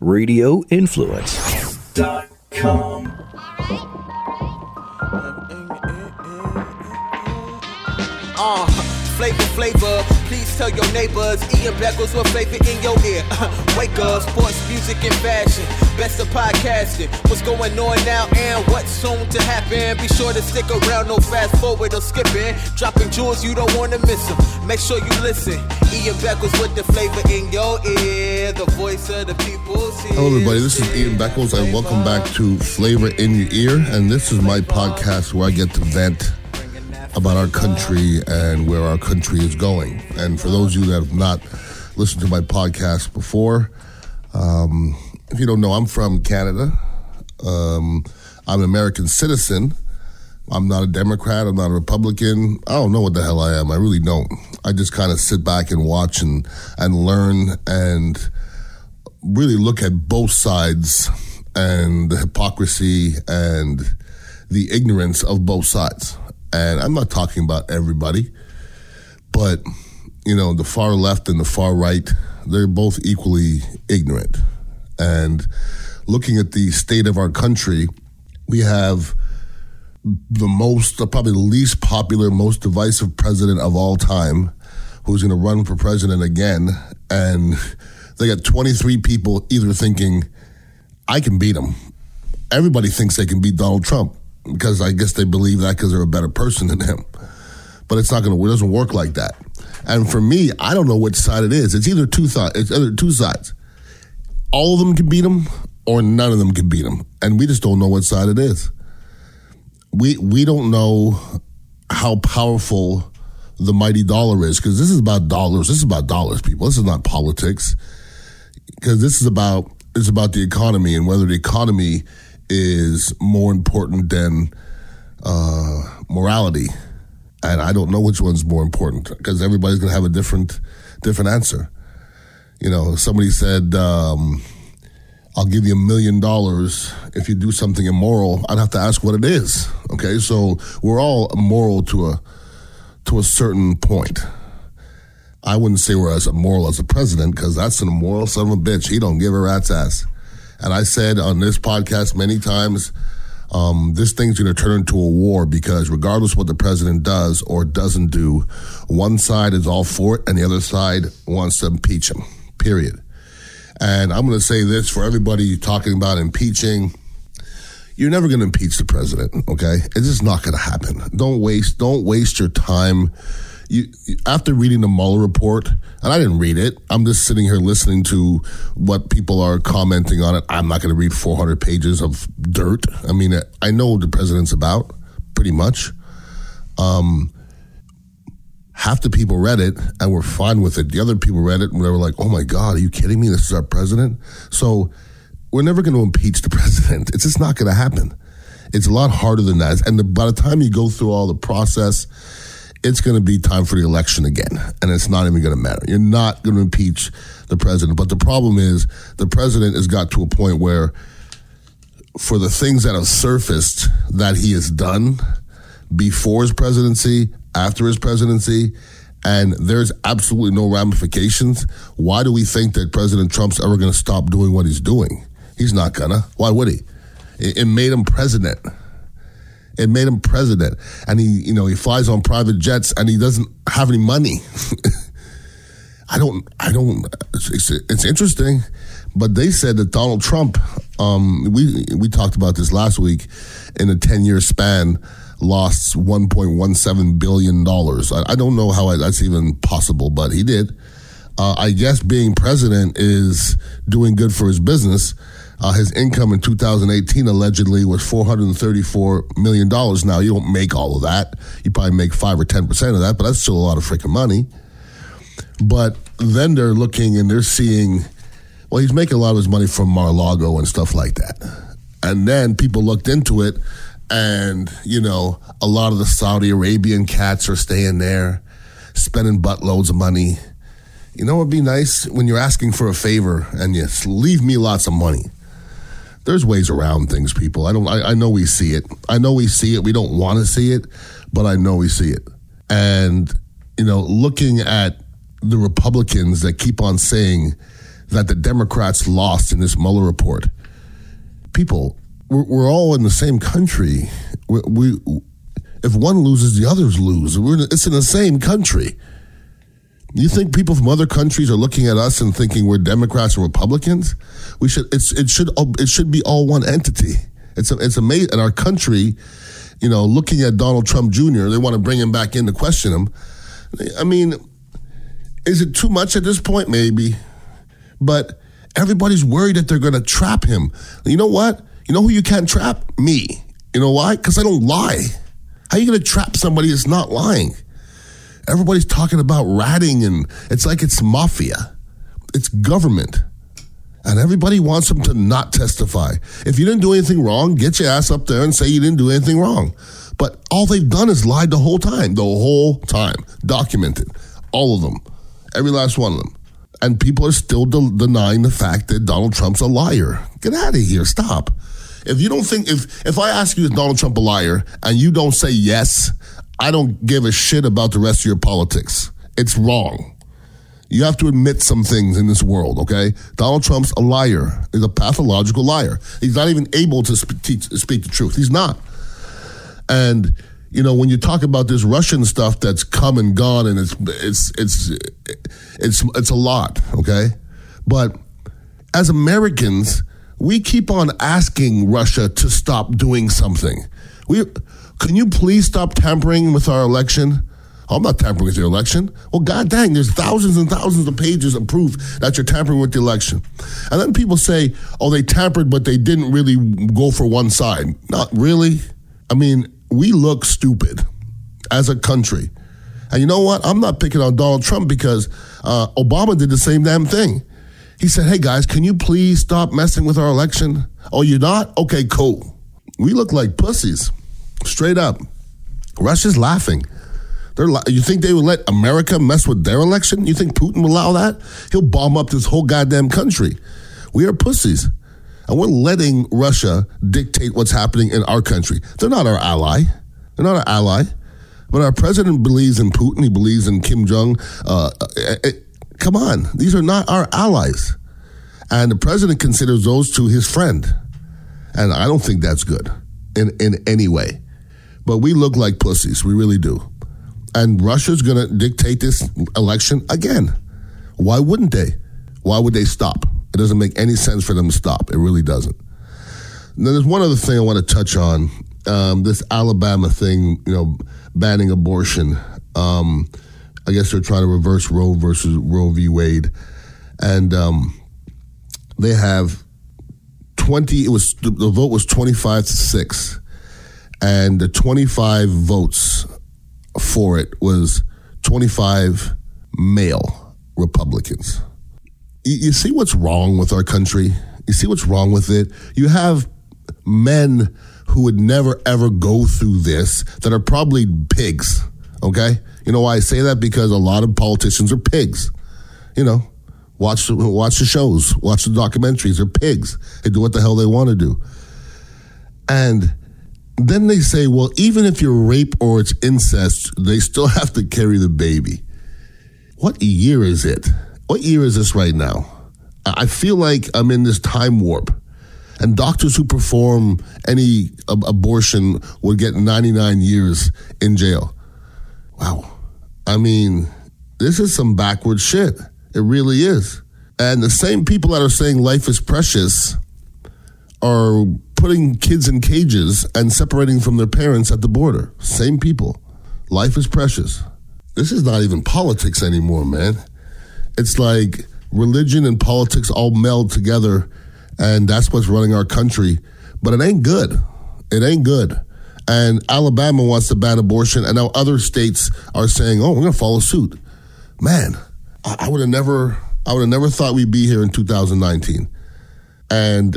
radioinfluence.com. Uh, flavor, flavor. Please tell your neighbors. Ian Beckles with flavor in your ear. Wake up, sports, music, and fashion. Best of podcasting. What's going on now and what's soon to happen? Be sure to stick around. No fast forward or skipping. Dropping jewels, you don't want to miss them. Make sure you listen. Ian Beckles with the flavor in your ear. The voice of the people. Hello, everybody. This is Ian Beckles, and welcome back to Flavor in Your Ear. And this is my podcast where I get to vent about our country and where our country is going. And for those of you that have not listened to my podcast before, um, if you don't know, I'm from Canada. Um, I'm an American citizen. I'm not a Democrat. I'm not a Republican. I don't know what the hell I am. I really don't. I just kind of sit back and watch and, and learn and really look at both sides and the hypocrisy and the ignorance of both sides. And I'm not talking about everybody, but you know, the far left and the far right, they're both equally ignorant. And looking at the state of our country, we have the most, probably the least popular, most divisive president of all time who's going to run for president again. And they got 23 people either thinking, I can beat him. Everybody thinks they can beat Donald Trump because I guess they believe that because they're a better person than him. But it's not going to, it doesn't work like that. And for me, I don't know which side it is. It's either two th- it's either two sides. All of them can beat him, or none of them can beat him, and we just don't know what side it is. We we don't know how powerful the mighty dollar is because this is about dollars. This is about dollars, people. This is not politics. Because this is about it's about the economy and whether the economy is more important than uh, morality. And I don't know which one's more important because everybody's going to have a different different answer. You know, somebody said, um, "I'll give you a million dollars if you do something immoral." I'd have to ask what it is. Okay, so we're all moral to a to a certain point. I wouldn't say we're as immoral as the president because that's an immoral son of a bitch. He don't give a rat's ass. And I said on this podcast many times, um, this thing's going to turn into a war because regardless what the president does or doesn't do, one side is all for it and the other side wants to impeach him. Period. And I'm going to say this for everybody talking about impeaching. You're never going to impeach the president, okay? It's just not going to happen. Don't waste don't waste your time you, after reading the Mueller report, and I didn't read it. I'm just sitting here listening to what people are commenting on it. I'm not going to read 400 pages of dirt. I mean, I know what the president's about, pretty much. Um, half the people read it and were fine with it. The other people read it and they were like, "Oh my God, are you kidding me? This is our president." So we're never going to impeach the president. It's just not going to happen. It's a lot harder than that. And the, by the time you go through all the process it's going to be time for the election again, and it's not even going to matter. You're not going to impeach the president. But the problem is, the president has got to a point where, for the things that have surfaced that he has done before his presidency, after his presidency, and there's absolutely no ramifications. Why do we think that President Trump's ever going to stop doing what he's doing? He's not gonna. Why would he? It, it made him president. It made him president. And he, you know, he flies on private jets and he doesn't have any money. I don't, I don't, it's, it's, interesting, but they said that Donald Trump, um, we, we talked about this last week, in a 10 year span, lost $1.17 billion. I, I don't know how that's even possible, but he did. Uh, I guess being president is doing good for his business uh, his income in 2018 allegedly was 434 million dollars. Now you don't make all of that; you probably make five or ten percent of that, but that's still a lot of freaking money. But then they're looking and they're seeing, well, he's making a lot of his money from Mar-a-Lago and stuff like that. And then people looked into it, and you know, a lot of the Saudi Arabian cats are staying there, spending buttloads of money. You know, it'd be nice when you're asking for a favor and you leave me lots of money there's ways around things, people. I don't. I, I know we see it. I know we see it. We don't want to see it, but I know we see it. And you know, looking at the Republicans that keep on saying that the Democrats lost in this Mueller report. People, we're, we're all in the same country. We, we, if one loses, the others lose. We're, it's in the same country. You think people from other countries are looking at us and thinking we're Democrats and Republicans? We should. It's it should it should be all one entity. It's a, it's amazing. In our country, you know, looking at Donald Trump Jr., they want to bring him back in to question him. I mean, is it too much at this point? Maybe, but everybody's worried that they're going to trap him. You know what? You know who you can't trap? Me. You know why? Because I don't lie. How are you going to trap somebody that's not lying? Everybody's talking about ratting, and it's like it's mafia. It's government. And everybody wants them to not testify. If you didn't do anything wrong, get your ass up there and say you didn't do anything wrong. But all they've done is lied the whole time, the whole time, documented, all of them, every last one of them. And people are still de- denying the fact that Donald Trump's a liar. Get out of here. Stop. If you don't think, if, if I ask you, is Donald Trump a liar, and you don't say yes, I don't give a shit about the rest of your politics. It's wrong. You have to admit some things in this world, okay? Donald Trump's a liar. He's a pathological liar. He's not even able to speak, speak the truth. He's not. And you know, when you talk about this Russian stuff that's come and gone, and it's it's it's it's it's a lot, okay? But as Americans, we keep on asking Russia to stop doing something. We can you please stop tampering with our election? I'm not tampering with your election. Well, god dang, there's thousands and thousands of pages of proof that you're tampering with the election. And then people say, oh, they tampered, but they didn't really go for one side. Not really. I mean, we look stupid as a country. And you know what? I'm not picking on Donald Trump because uh, Obama did the same damn thing. He said, hey guys, can you please stop messing with our election? Oh, you're not? Okay, cool. We look like pussies, straight up. Russia's laughing. They're, you think they would let America mess with their election? You think Putin will allow that? He'll bomb up this whole goddamn country. We are pussies. And we're letting Russia dictate what's happening in our country. They're not our ally. They're not our ally. But our president believes in Putin. He believes in Kim Jong. Uh, uh, uh, come on, these are not our allies. And the president considers those two his friend. And I don't think that's good in, in any way. But we look like pussies. We really do. And Russia's going to dictate this election again. Why wouldn't they? Why would they stop? It doesn't make any sense for them to stop. It really doesn't. Now, there's one other thing I want to touch on. Um, this Alabama thing, you know, banning abortion. Um, I guess they're trying to reverse Roe versus Roe v. Wade, and um, they have twenty. It was the vote was twenty five to six, and the twenty five votes for it was 25 male Republicans. You, you see what's wrong with our country? You see what's wrong with it? You have men who would never ever go through this that are probably pigs. Okay? You know why I say that? Because a lot of politicians are pigs. You know, watch watch the shows, watch the documentaries. They're pigs. They do what the hell they want to do. And then they say, well, even if you're rape or it's incest, they still have to carry the baby. What year is it? What year is this right now? I feel like I'm in this time warp. And doctors who perform any ab- abortion would get 99 years in jail. Wow. I mean, this is some backward shit. It really is. And the same people that are saying life is precious are putting kids in cages and separating from their parents at the border. Same people. Life is precious. This is not even politics anymore, man. It's like religion and politics all meld together, and that's what's running our country. But it ain't good. It ain't good. And Alabama wants to ban abortion, and now other states are saying, "Oh, we're going to follow suit." Man, I, I would have never, I would have never thought we'd be here in 2019. And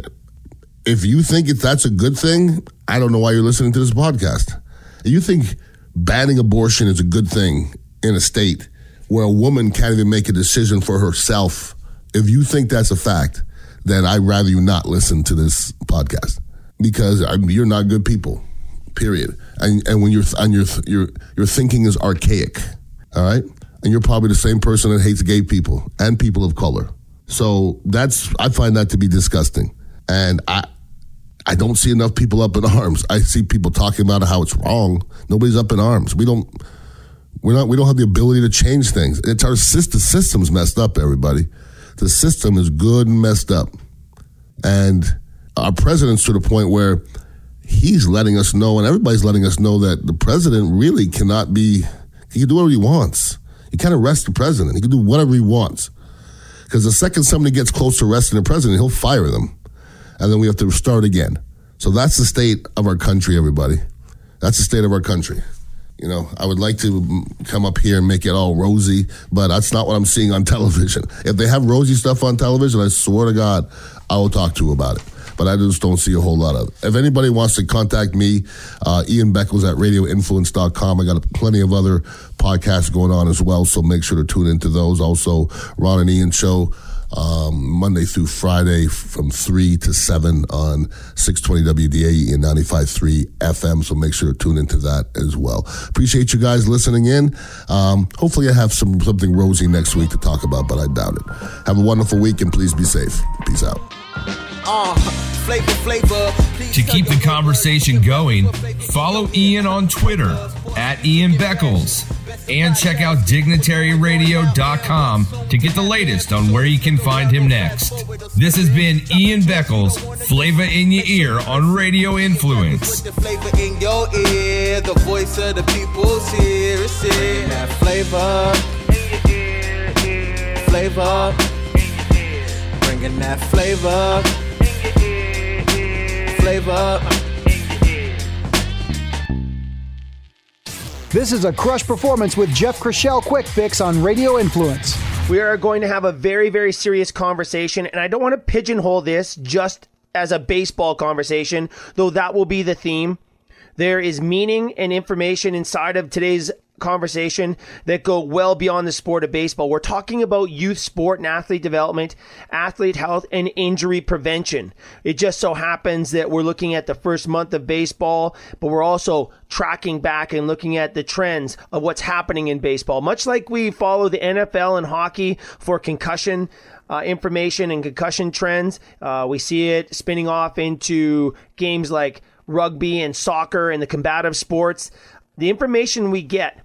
if you think that's a good thing, I don't know why you're listening to this podcast. If you think banning abortion is a good thing in a state where a woman can't even make a decision for herself, if you think that's a fact, then I'd rather you not listen to this podcast because I you're not good people. Period. And and when you're and your your your thinking is archaic. All right, and you're probably the same person that hates gay people and people of color. So that's I find that to be disgusting, and I I don't see enough people up in arms. I see people talking about how it's wrong. Nobody's up in arms. We don't. We're not. We don't have the ability to change things. It's our system. System's messed up. Everybody, the system is good and messed up, and our president's to the point where he's letting us know, and everybody's letting us know that the president really cannot be. He can do whatever he wants. You can't arrest the president. He can do whatever he wants. Because the second somebody gets close to arresting the president, he'll fire them. And then we have to start again. So that's the state of our country, everybody. That's the state of our country. You know, I would like to come up here and make it all rosy, but that's not what I'm seeing on television. If they have rosy stuff on television, I swear to God, I will talk to you about it but I just don't see a whole lot of. If anybody wants to contact me, uh, Ian Beckles at radioinfluence.com. I got plenty of other podcasts going on as well, so make sure to tune into those. Also, Ron and Ian Show. Um, Monday through Friday from 3 to 7 on 620 WDAE and 95.3 FM. So make sure to tune into that as well. Appreciate you guys listening in. Um, hopefully, I have some something rosy next week to talk about, but I doubt it. Have a wonderful week and please be safe. Peace out. Uh, flavor, flavor. To keep the conversation going, follow Ian on Twitter at Ian Beckles and check out dignitaryradio.com to get the latest on where you can find him next. This has been Ian Beckles, Flavor in Your Ear on Radio Influence. flavor in your ear, the voice of the people's here. flavor. Flavor. Bringing that flavor flavor. This is a crush performance with Jeff Chrishell Quick Fix on Radio Influence. We are going to have a very, very serious conversation, and I don't want to pigeonhole this just as a baseball conversation, though that will be the theme. There is meaning and information inside of today's conversation that go well beyond the sport of baseball. We're talking about youth sport and athlete development, athlete health, and injury prevention. It just so happens that we're looking at the first month of baseball, but we're also tracking back and looking at the trends of what's happening in baseball. Much like we follow the NFL and hockey for concussion. Uh, information and concussion trends. Uh, we see it spinning off into games like rugby and soccer and the combative sports. The information we get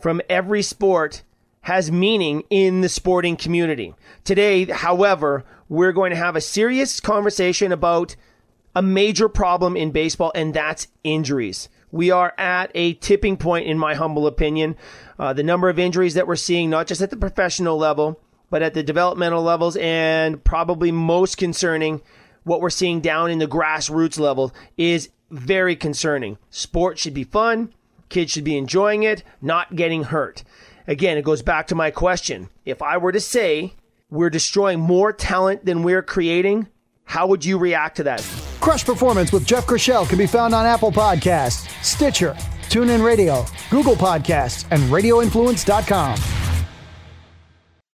from every sport has meaning in the sporting community. Today, however, we're going to have a serious conversation about a major problem in baseball, and that's injuries. We are at a tipping point, in my humble opinion. Uh, the number of injuries that we're seeing, not just at the professional level, but at the developmental levels, and probably most concerning, what we're seeing down in the grassroots level is very concerning. Sports should be fun. Kids should be enjoying it, not getting hurt. Again, it goes back to my question. If I were to say we're destroying more talent than we're creating, how would you react to that? Crush Performance with Jeff Chrishell can be found on Apple Podcasts, Stitcher, TuneIn Radio, Google Podcasts, and RadioInfluence.com.